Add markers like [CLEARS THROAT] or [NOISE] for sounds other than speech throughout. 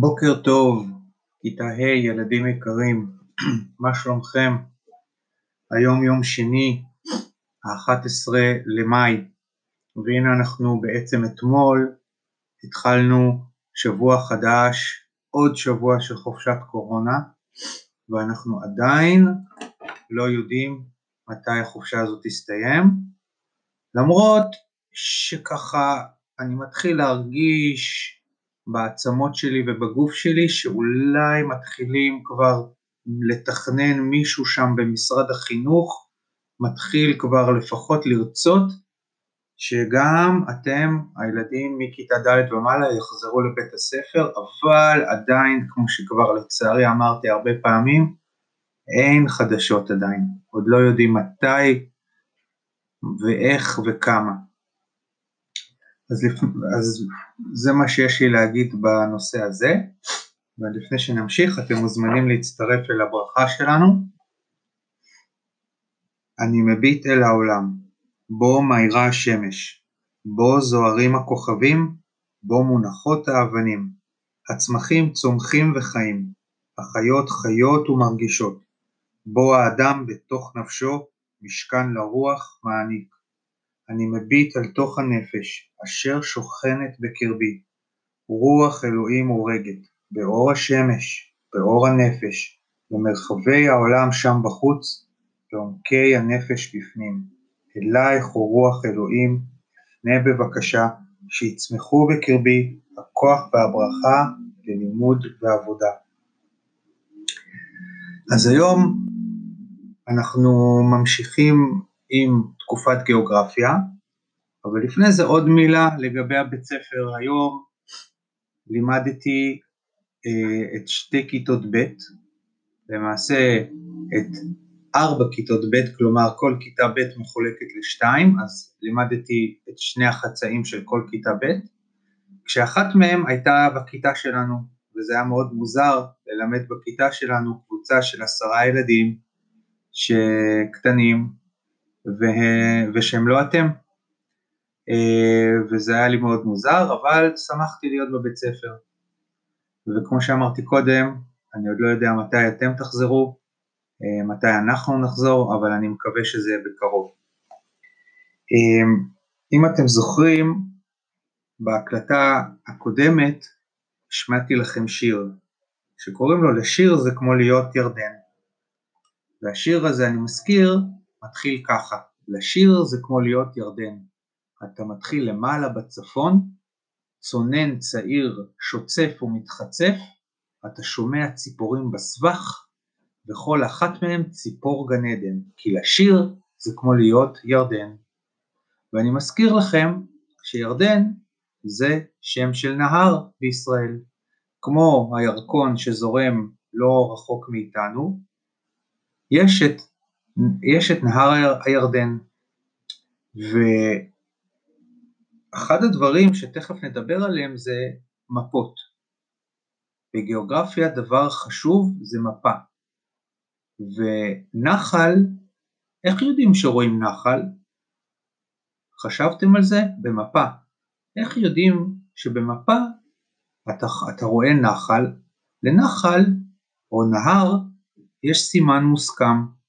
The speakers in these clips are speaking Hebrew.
בוקר טוב, כיתה ה', ילדים יקרים, [CLEARS THROAT] מה שלומכם? היום יום שני, ה-11 למאי, והנה אנחנו בעצם אתמול התחלנו שבוע חדש, עוד שבוע של חופשת קורונה, ואנחנו עדיין לא יודעים מתי החופשה הזאת תסתיים, למרות שככה אני מתחיל להרגיש בעצמות שלי ובגוף שלי שאולי מתחילים כבר לתכנן מישהו שם במשרד החינוך, מתחיל כבר לפחות לרצות שגם אתם, הילדים מכיתה ד' ומעלה, יחזרו לבית הספר, אבל עדיין, כמו שכבר לצערי אמרתי הרבה פעמים, אין חדשות עדיין, עוד לא יודעים מתי ואיך וכמה. אז. אז זה מה שיש לי להגיד בנושא הזה, ולפני שנמשיך אתם מוזמנים להצטרף אל הברכה שלנו. אני מביט אל העולם, בו מאירה השמש, בו זוהרים הכוכבים, בו מונחות האבנים, הצמחים צומחים וחיים, החיות חיות ומרגישות, בו האדם בתוך נפשו משכן לרוח מעניק. אני מביט אל תוך הנפש, אשר שוכנת בקרבי. רוח אלוהים הורגת, באור השמש, באור הנפש, במרחבי העולם שם בחוץ, בעומקי הנפש בפנים. אלייך הוא רוח אלוהים, פנה בבקשה, שיצמחו בקרבי הכוח והברכה ללימוד ועבודה. אז היום אנחנו ממשיכים עם תקופת גיאוגרפיה, אבל לפני זה עוד מילה לגבי הבית ספר. היום לימדתי אה, את שתי כיתות ב', למעשה את ארבע כיתות ב', כלומר כל כיתה ב' מחולקת לשתיים, אז לימדתי את שני החצאים של כל כיתה ב', כשאחת מהם הייתה בכיתה שלנו, וזה היה מאוד מוזר ללמד בכיתה שלנו קבוצה של עשרה ילדים שקטנים, ושהם לא אתם. אה, וזה היה לי מאוד מוזר, אבל שמחתי להיות בבית ספר. וכמו שאמרתי קודם, אני עוד לא יודע מתי אתם תחזרו, אה, מתי אנחנו נחזור, אבל אני מקווה שזה יהיה בקרוב. אה, אם אתם זוכרים, בהקלטה הקודמת השמעתי לכם שיר, שקוראים לו לשיר זה כמו להיות ירדן. והשיר הזה, אני מזכיר, מתחיל ככה, לשיר זה כמו להיות ירדן, אתה מתחיל למעלה בצפון, צונן צעיר שוצף ומתחצף, אתה שומע ציפורים בסבך, וכל אחת מהן ציפור גן עדן, כי לשיר זה כמו להיות ירדן. ואני מזכיר לכם שירדן זה שם של נהר בישראל, כמו הירקון שזורם לא רחוק מאיתנו, יש את יש את נהר הירדן, ואחד הדברים שתכף נדבר עליהם זה מפות. בגיאוגרפיה דבר חשוב זה מפה, ונחל, איך יודעים שרואים נחל? חשבתם על זה? במפה. איך יודעים שבמפה אתה, אתה רואה נחל? לנחל או נהר יש סימן מוסכם.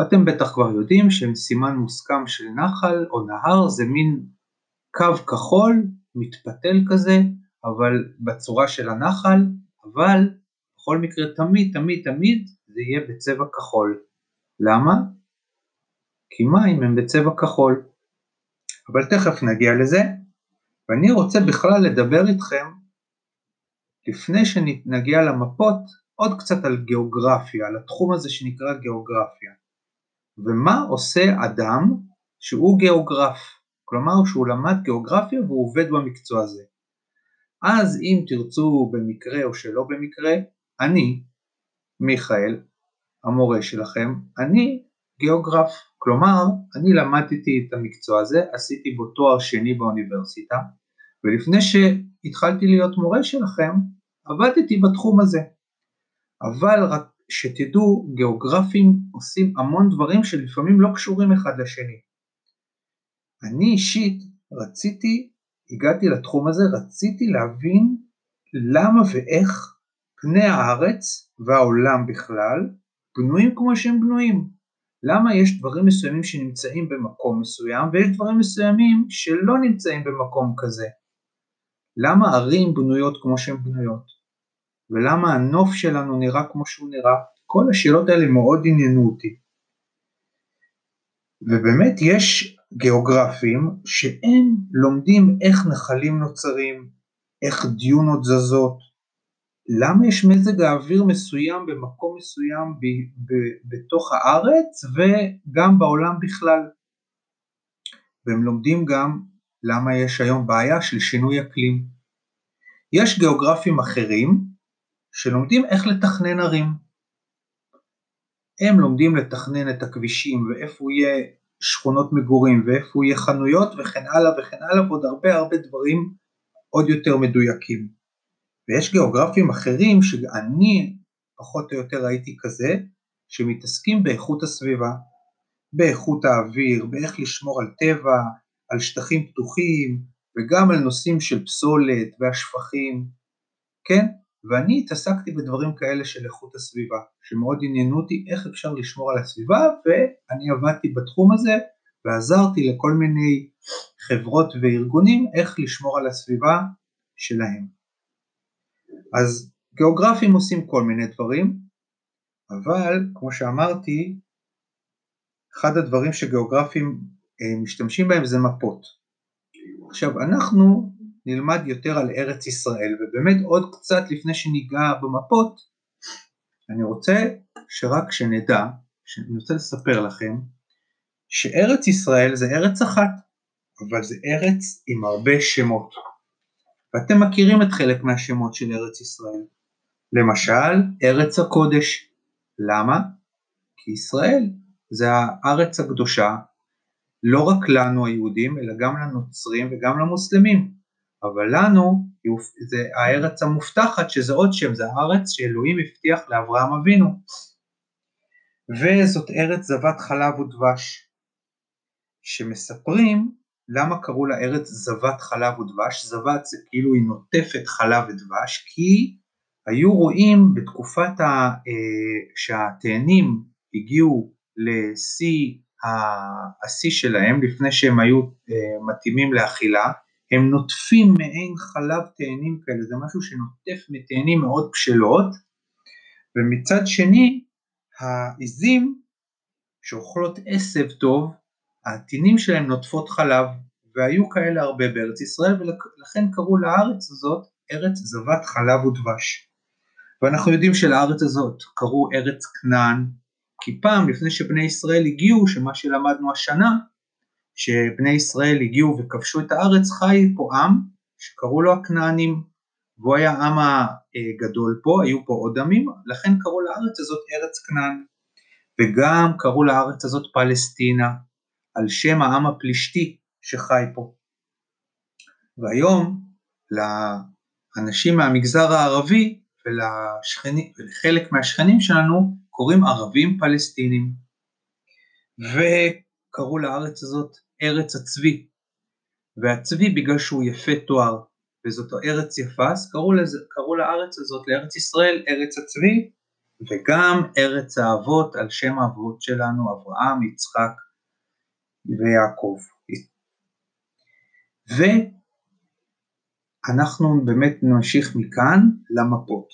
אתם בטח כבר יודעים שסימן מוסכם של נחל או נהר זה מין קו כחול, מתפתל כזה, אבל בצורה של הנחל, אבל בכל מקרה תמיד תמיד תמיד זה יהיה בצבע כחול. למה? כי מים הם בצבע כחול. אבל תכף נגיע לזה, ואני רוצה בכלל לדבר איתכם, לפני שנגיע למפות, עוד קצת על גיאוגרפיה, על התחום הזה שנקרא גיאוגרפיה. ומה עושה אדם שהוא גיאוגרף, כלומר שהוא למד גיאוגרפיה והוא עובד במקצוע הזה. אז אם תרצו במקרה או שלא במקרה, אני, מיכאל, המורה שלכם, אני גיאוגרף, כלומר אני למדתי את המקצוע הזה, עשיתי בו תואר שני באוניברסיטה, ולפני שהתחלתי להיות מורה שלכם, עבדתי בתחום הזה. אבל רק שתדעו, גיאוגרפים עושים המון דברים שלפעמים לא קשורים אחד לשני. אני אישית רציתי, הגעתי לתחום הזה, רציתי להבין למה ואיך פני הארץ והעולם בכלל בנויים כמו שהם בנויים. למה יש דברים מסוימים שנמצאים במקום מסוים ויש דברים מסוימים שלא נמצאים במקום כזה. למה ערים בנויות כמו שהן בנויות, ולמה הנוף שלנו נראה כמו שהוא נראה, כל השאלות האלה מאוד עניינו אותי. ובאמת יש גיאוגרפים שהם לומדים איך נחלים נוצרים, איך דיונות זזות, למה יש מזג האוויר מסוים במקום מסוים ב- ב- בתוך הארץ וגם בעולם בכלל. והם לומדים גם למה יש היום בעיה של שינוי אקלים. יש גיאוגרפים אחרים שלומדים איך לתכנן ערים. הם לומדים לתכנן את הכבישים ואיפה יהיה שכונות מגורים ואיפה יהיה חנויות וכן הלאה וכן הלאה ועוד הרבה הרבה דברים עוד יותר מדויקים. ויש גיאוגרפים אחרים שאני פחות או יותר הייתי כזה, שמתעסקים באיכות הסביבה, באיכות האוויר, באיך לשמור על טבע, על שטחים פתוחים, וגם על נושאים של פסולת והשפכים, כן? ואני התעסקתי בדברים כאלה של איכות הסביבה, שמאוד עניינו אותי איך אפשר לשמור על הסביבה, ואני עבדתי בתחום הזה ועזרתי לכל מיני חברות וארגונים איך לשמור על הסביבה שלהם. אז גיאוגרפים עושים כל מיני דברים, אבל כמו שאמרתי, אחד הדברים שגיאוגרפים אה, משתמשים בהם זה מפות. עכשיו אנחנו נלמד יותר על ארץ ישראל, ובאמת עוד קצת לפני שניגע במפות, אני רוצה שרק שנדע, אני רוצה לספר לכם, שארץ ישראל זה ארץ אחת, אבל זה ארץ עם הרבה שמות. ואתם מכירים את חלק מהשמות של ארץ ישראל. למשל, ארץ הקודש. למה? כי ישראל זה הארץ הקדושה, לא רק לנו היהודים, אלא גם לנוצרים וגם למוסלמים. אבל לנו זה הארץ המובטחת, שזה עוד שם, זה הארץ שאלוהים הבטיח לאברהם אבינו. וזאת ארץ זבת חלב ודבש, שמספרים למה קראו לה ארץ זבת חלב ודבש? זבת זה כאילו היא נוטפת חלב ודבש, כי היו רואים בתקופת ה, אה, שהתאנים הגיעו לשיא השיא שלהם, לפני שהם היו אה, מתאימים לאכילה, הם נוטפים מעין חלב תאנים כאלה, זה משהו שנוטף מתאנים מאוד בשלות, ומצד שני העיזים שאוכלות עשב טוב הטינים שלהם נוטפות חלב, והיו כאלה הרבה בארץ ישראל, ולכן קראו לארץ הזאת ארץ זבת חלב ודבש. ואנחנו יודעים שלארץ הזאת קראו ארץ כנען, כי פעם לפני שבני ישראל הגיעו, שמה שלמדנו השנה, שבני ישראל הגיעו וכבשו את הארץ, חי פה עם שקראו לו הכנענים, והוא היה העם הגדול פה, היו פה עוד עמים, לכן קראו לארץ הזאת ארץ כנען, וגם קראו לארץ הזאת פלסטינה, על שם העם הפלישתי שחי פה. והיום לאנשים מהמגזר הערבי ולחלק מהשכנים שלנו קוראים ערבים פלסטינים. וקראו לארץ הזאת ארץ הצבי. והצבי בגלל שהוא יפה תואר וזאת ארץ יפה, אז קראו, לזה, קראו לארץ הזאת, לארץ ישראל, ארץ הצבי, וגם ארץ האבות על שם האבות שלנו, אברהם, יצחק ויעקב. ואנחנו באמת נמשיך מכאן למפות.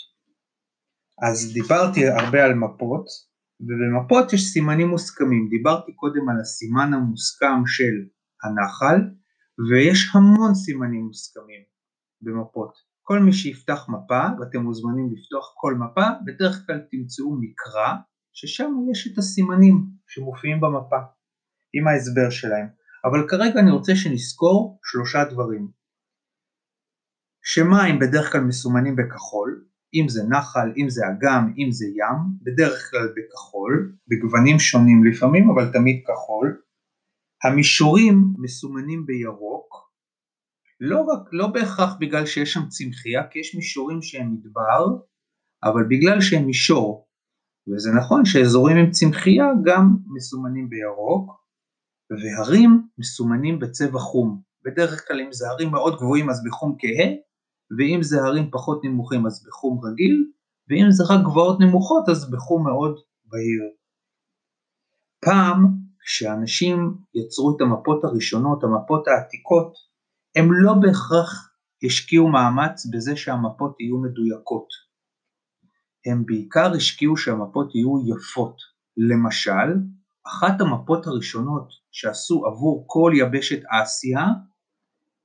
אז דיברתי הרבה על מפות, ובמפות יש סימנים מוסכמים. דיברתי קודם על הסימן המוסכם של הנחל, ויש המון סימנים מוסכמים במפות. כל מי שיפתח מפה, ואתם מוזמנים לפתוח כל מפה, בדרך כלל תמצאו מקרא, ששם יש את הסימנים שמופיעים במפה. עם ההסבר שלהם, אבל כרגע אני רוצה שנזכור שלושה דברים. שמים בדרך כלל מסומנים בכחול, אם זה נחל, אם זה אגם, אם זה ים, בדרך כלל בכחול, בגוונים שונים לפעמים, אבל תמיד כחול. המישורים מסומנים בירוק, לא, רק, לא בהכרח בגלל שיש שם צמחייה, כי יש מישורים שהם מדבר, אבל בגלל שהם מישור, וזה נכון שאזורים עם צמחייה גם מסומנים בירוק, והרים מסומנים בצבע חום. בדרך כלל אם זה הרים מאוד גבוהים אז בחום כהה, ואם זה הרים פחות נמוכים אז בחום רגיל, ואם זה רק גבעות נמוכות אז בחום מאוד בהיר. פעם כשאנשים יצרו את המפות הראשונות, המפות העתיקות, הם לא בהכרח השקיעו מאמץ בזה שהמפות יהיו מדויקות. הם בעיקר השקיעו שהמפות יהיו יפות. למשל, אחת המפות הראשונות שעשו עבור כל יבשת אסיה,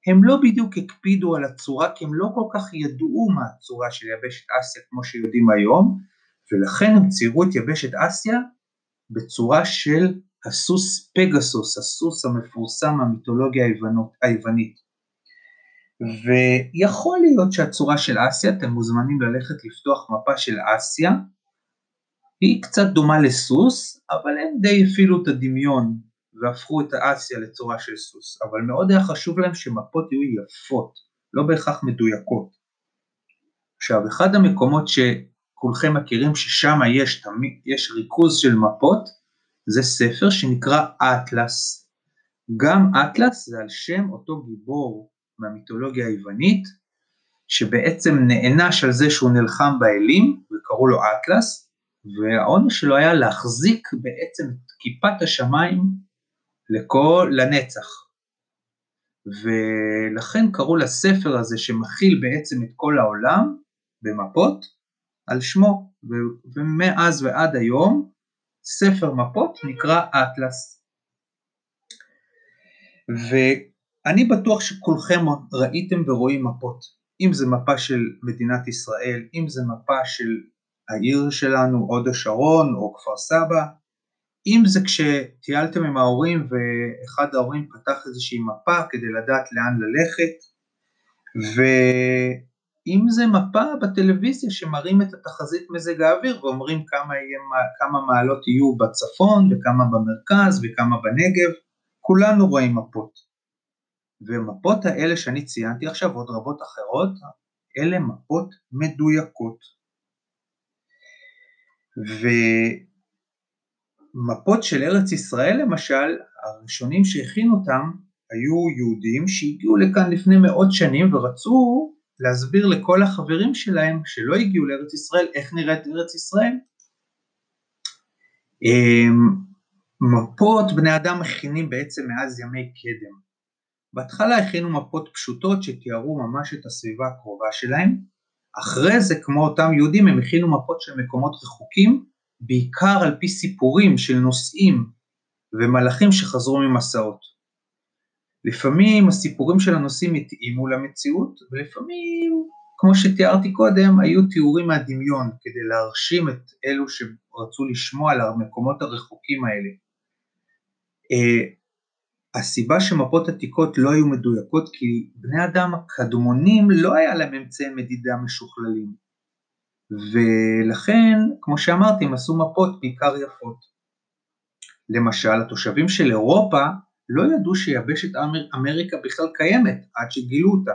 הם לא בדיוק הקפידו על הצורה כי הם לא כל כך ידעו מה הצורה של יבשת אסיה כמו שיודעים היום, ולכן הם ציירו את יבשת אסיה בצורה של הסוס פגסוס, הסוס המפורסם מהמיתולוגיה היוונית. ויכול להיות שהצורה של אסיה, אתם מוזמנים ללכת לפתוח מפה של אסיה, היא קצת דומה לסוס, אבל הם די הפעילו את הדמיון והפכו את האסיה לצורה של סוס, אבל מאוד היה חשוב להם שמפות יהיו יפות, לא בהכרח מדויקות. עכשיו, אחד המקומות שכולכם מכירים ששם יש, יש ריכוז של מפות, זה ספר שנקרא אטלס. גם אטלס זה על שם אותו גיבור מהמיתולוגיה היוונית, שבעצם נענש על זה שהוא נלחם באלים, וקראו לו אטלס, והעונש שלו היה להחזיק בעצם את כיפת השמיים לכל, לנצח. ולכן קראו לספר הזה שמכיל בעצם את כל העולם במפות על שמו, ומאז ועד היום ספר מפות נקרא אטלס. ואני בטוח שכולכם ראיתם ורואים מפות, אם זה מפה של מדינת ישראל, אם זה מפה של העיר שלנו, הוד השרון או כפר סבא, אם זה כשטיילתם עם ההורים ואחד ההורים פתח איזושהי מפה כדי לדעת לאן ללכת, ו... אם זה מפה בטלוויזיה שמראים את התחזית מזג האוויר ואומרים כמה, יהיה, כמה מעלות יהיו בצפון וכמה במרכז וכמה בנגב, כולנו רואים מפות. ומפות האלה שאני ציינתי עכשיו, ועוד רבות אחרות, אלה מפות מדויקות. ומפות של ארץ ישראל למשל, הראשונים שהכינו אותם היו יהודים שהגיעו לכאן לפני מאות שנים ורצו להסביר לכל החברים שלהם שלא הגיעו לארץ ישראל איך נראית ארץ ישראל. אמ, מפות בני אדם מכינים בעצם מאז ימי קדם. בהתחלה הכינו מפות פשוטות שתיארו ממש את הסביבה הקרובה שלהם, אחרי זה כמו אותם יהודים הם הכינו מפות של מקומות רחוקים, בעיקר על פי סיפורים של נוסעים ומלאכים שחזרו ממסעות. לפעמים הסיפורים של הנושאים התאימו למציאות, ולפעמים, כמו שתיארתי קודם, היו תיאורים מהדמיון כדי להרשים את אלו שרצו לשמוע על המקומות הרחוקים האלה. Uh, הסיבה שמפות עתיקות לא היו מדויקות כי בני אדם הקדמונים לא היה להם אמצעי מדידה משוכללים ולכן כמו שאמרתי הם עשו מפות בעיקר יפות. למשל התושבים של אירופה לא ידעו שיבשת אמר, אמריקה בכלל קיימת עד שגילו אותה.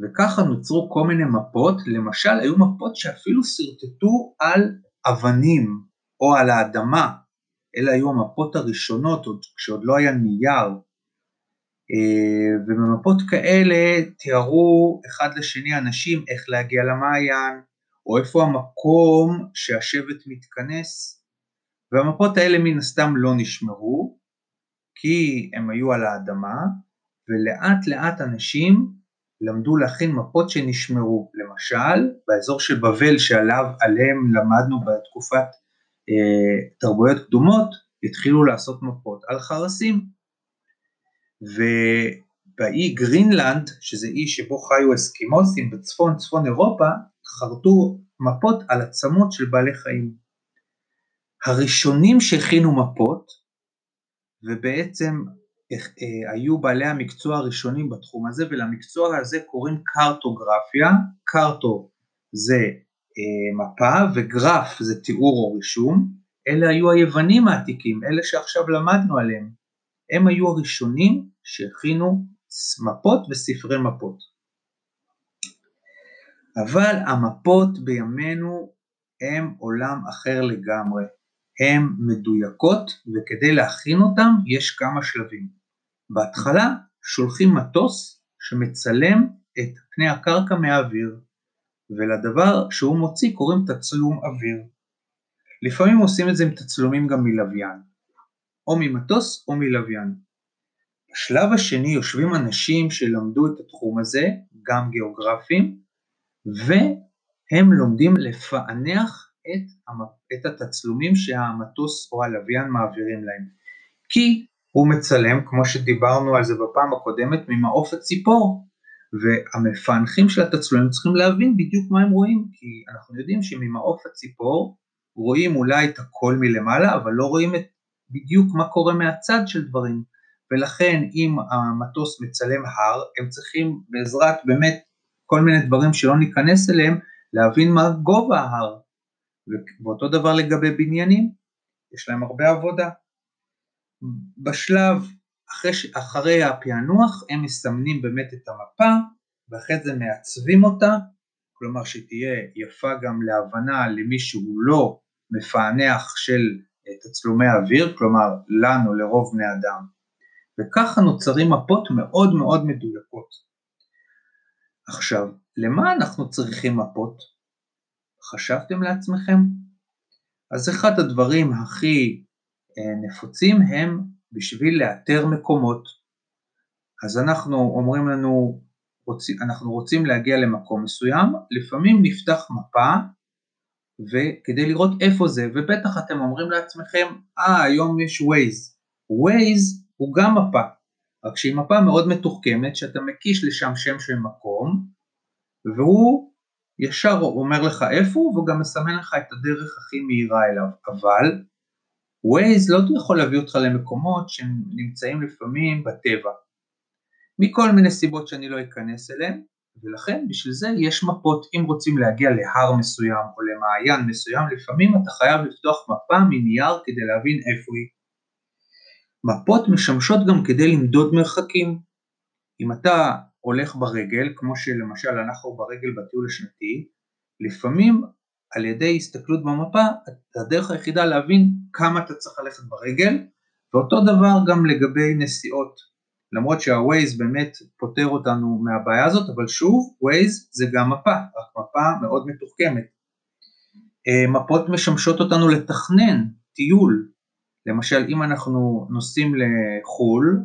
וככה נוצרו כל מיני מפות, למשל היו מפות שאפילו שרטטו על אבנים או על האדמה, אלה היו המפות הראשונות עוד, כשעוד לא היה נייר. אה, ובמפות כאלה תיארו אחד לשני אנשים איך להגיע למעיין, או איפה המקום שהשבט מתכנס, והמפות האלה מן הסתם לא נשמרו, כי הם היו על האדמה, ולאט לאט אנשים למדו להכין מפות שנשמרו. למשל, באזור של בבל שעליהם למדנו בתקופת אה, תרבויות קדומות, התחילו לעשות מפות על חרסים. ובאי גרינלנד, שזה אי שבו חיו אסקימוסים בצפון צפון אירופה, חרטו מפות על עצמות של בעלי חיים. הראשונים שהכינו מפות ובעצם אה, היו בעלי המקצוע הראשונים בתחום הזה ולמקצוע הזה קוראים קרטוגרפיה, קרטו זה אה, מפה וגרף זה תיאור או רישום, אלה היו היוונים העתיקים, אלה שעכשיו למדנו עליהם, הם היו הראשונים שהכינו מפות וספרי מפות. אבל המפות בימינו הם עולם אחר לגמרי. הן מדויקות וכדי להכין אותן יש כמה שלבים. בהתחלה שולחים מטוס שמצלם את פני הקרקע מהאוויר, ולדבר שהוא מוציא קוראים תצלום אוויר. לפעמים עושים את זה עם תצלומים גם מלוויין, או ממטוס או מלוויין. בשלב השני יושבים אנשים שלמדו את התחום הזה, גם גיאוגרפים, והם לומדים לפענח את, את התצלומים שהמטוס או הלוויין מעבירים להם. כי הוא מצלם, כמו שדיברנו על זה בפעם הקודמת, ממעוף הציפור, והמפענחים של התצלומים צריכים להבין בדיוק מה הם רואים, כי אנחנו יודעים שממעוף הציפור רואים אולי את הכל מלמעלה, אבל לא רואים את בדיוק מה קורה מהצד של דברים, ולכן אם המטוס מצלם הר, הם צריכים בעזרת באמת כל מיני דברים שלא ניכנס אליהם, להבין מה גובה ההר, ואותו דבר לגבי בניינים, יש להם הרבה עבודה. בשלב אחרי, אחרי הפענוח הם מסמנים באמת את המפה ואחרי זה מעצבים אותה, כלומר שתהיה יפה גם להבנה למי שהוא לא מפענח של אה, תצלומי אוויר, כלומר לנו לרוב בני אדם, וככה נוצרים מפות מאוד מאוד מדויקות. עכשיו, למה אנחנו צריכים מפות? חשבתם לעצמכם? אז אחד הדברים הכי אה, נפוצים הם בשביל לאתר מקומות. אז אנחנו אומרים לנו, אנחנו רוצים להגיע למקום מסוים, לפעמים נפתח מפה וכדי לראות איפה זה, ובטח אתם אומרים לעצמכם, אה, היום יש Waze. Waze הוא גם מפה, רק שהיא מפה מאוד מתוחכמת, שאתה מקיש לשם שם של מקום, והוא ישר אומר לך איפה הוא, וגם מסמן לך את הדרך הכי מהירה אליו, אבל Waze לא יכול להביא אותך למקומות שנמצאים לפעמים בטבע, מכל מיני סיבות שאני לא אכנס אליהן, ולכן בשביל זה יש מפות, אם רוצים להגיע להר מסוים או למעיין מסוים, לפעמים אתה חייב לפתוח מפה מנייר כדי להבין איפה היא. מפות משמשות גם כדי למדוד מרחקים. אם אתה הולך ברגל, כמו שלמשל אנחנו ברגל בטיול השנתי, לפעמים על ידי הסתכלות במפה, הדרך היחידה להבין כמה אתה צריך ללכת ברגל, ואותו דבר גם לגבי נסיעות. למרות שה-Waze באמת פותר אותנו מהבעיה הזאת, אבל שוב, Waze זה גם מפה, רק מפה מאוד מתוחכמת. אה, מפות משמשות אותנו לתכנן טיול, למשל אם אנחנו נוסעים לחו"ל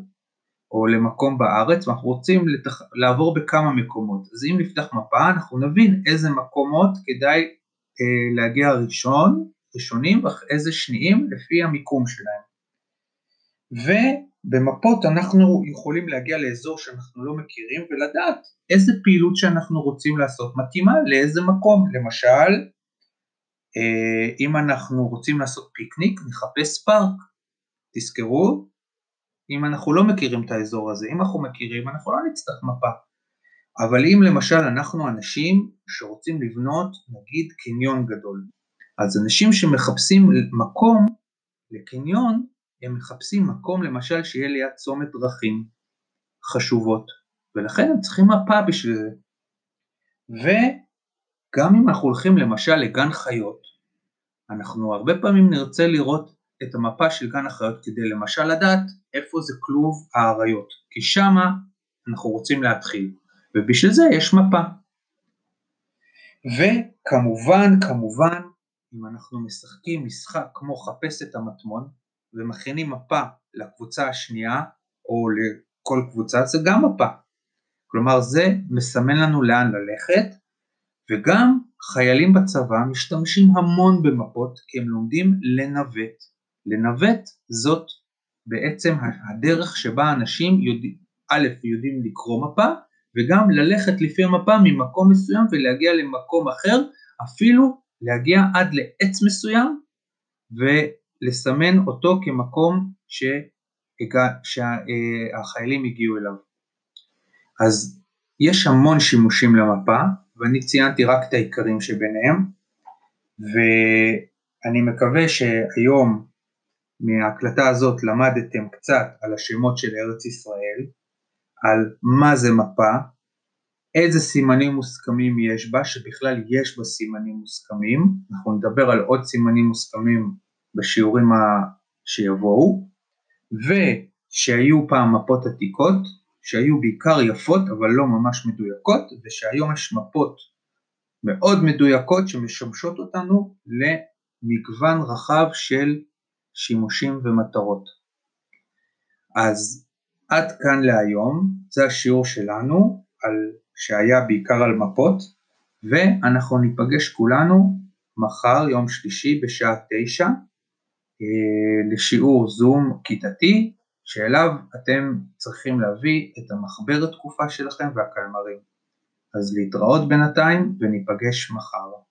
או למקום בארץ ואנחנו רוצים לתח... לעבור בכמה מקומות, אז אם נפתח מפה אנחנו נבין איזה מקומות כדאי אה, להגיע ראשון, ראשונים ואיזה שניים לפי המיקום שלהם. ובמפות אנחנו יכולים להגיע לאזור שאנחנו לא מכירים ולדעת איזה פעילות שאנחנו רוצים לעשות מתאימה לאיזה מקום. למשל, אם אנחנו רוצים לעשות פיקניק נחפש פארק, תזכרו, אם אנחנו לא מכירים את האזור הזה, אם אנחנו מכירים אנחנו לא נצטרך מפה. אבל אם למשל אנחנו אנשים שרוצים לבנות נגיד קניון גדול, אז אנשים שמחפשים מקום לקניון, הם מחפשים מקום למשל שיהיה ליד צומת דרכים חשובות, ולכן הם צריכים מפה בשביל זה. וגם אם אנחנו הולכים למשל לגן חיות, אנחנו הרבה פעמים נרצה לראות את המפה של גן החיות כדי למשל לדעת איפה זה כלוב האריות, כי שמה אנחנו רוצים להתחיל. ובשביל זה יש מפה. וכמובן, כמובן, אם אנחנו משחקים משחק כמו חפש את המטמון ומכינים מפה לקבוצה השנייה או לכל קבוצה, זה גם מפה. כלומר זה מסמן לנו לאן ללכת וגם חיילים בצבא משתמשים המון במפות כי הם לומדים לנווט. לנווט זאת בעצם הדרך שבה אנשים יודעים, א', יודעים לקרוא מפה וגם ללכת לפי המפה ממקום מסוים ולהגיע למקום אחר, אפילו להגיע עד לעץ מסוים ולסמן אותו כמקום שהגע, שהחיילים הגיעו אליו. אז יש המון שימושים למפה ואני ציינתי רק את העיקרים שביניהם ואני מקווה שהיום מההקלטה הזאת למדתם קצת על השמות של ארץ ישראל, על מה זה מפה, איזה סימנים מוסכמים יש בה, שבכלל יש בה סימנים מוסכמים, אנחנו נדבר על עוד סימנים מוסכמים בשיעורים שיבואו, ושהיו פעם מפות עתיקות, שהיו בעיקר יפות אבל לא ממש מדויקות, ושהיום יש מפות מאוד מדויקות שמשמשות אותנו למגוון רחב של שימושים ומטרות. אז עד כאן להיום, זה השיעור שלנו, על, שהיה בעיקר על מפות, ואנחנו ניפגש כולנו מחר, יום שלישי, בשעה תשע, אה, לשיעור זום כיתתי, שאליו אתם צריכים להביא את המחברת תקופה שלכם והקלמרים. אז להתראות בינתיים וניפגש מחר.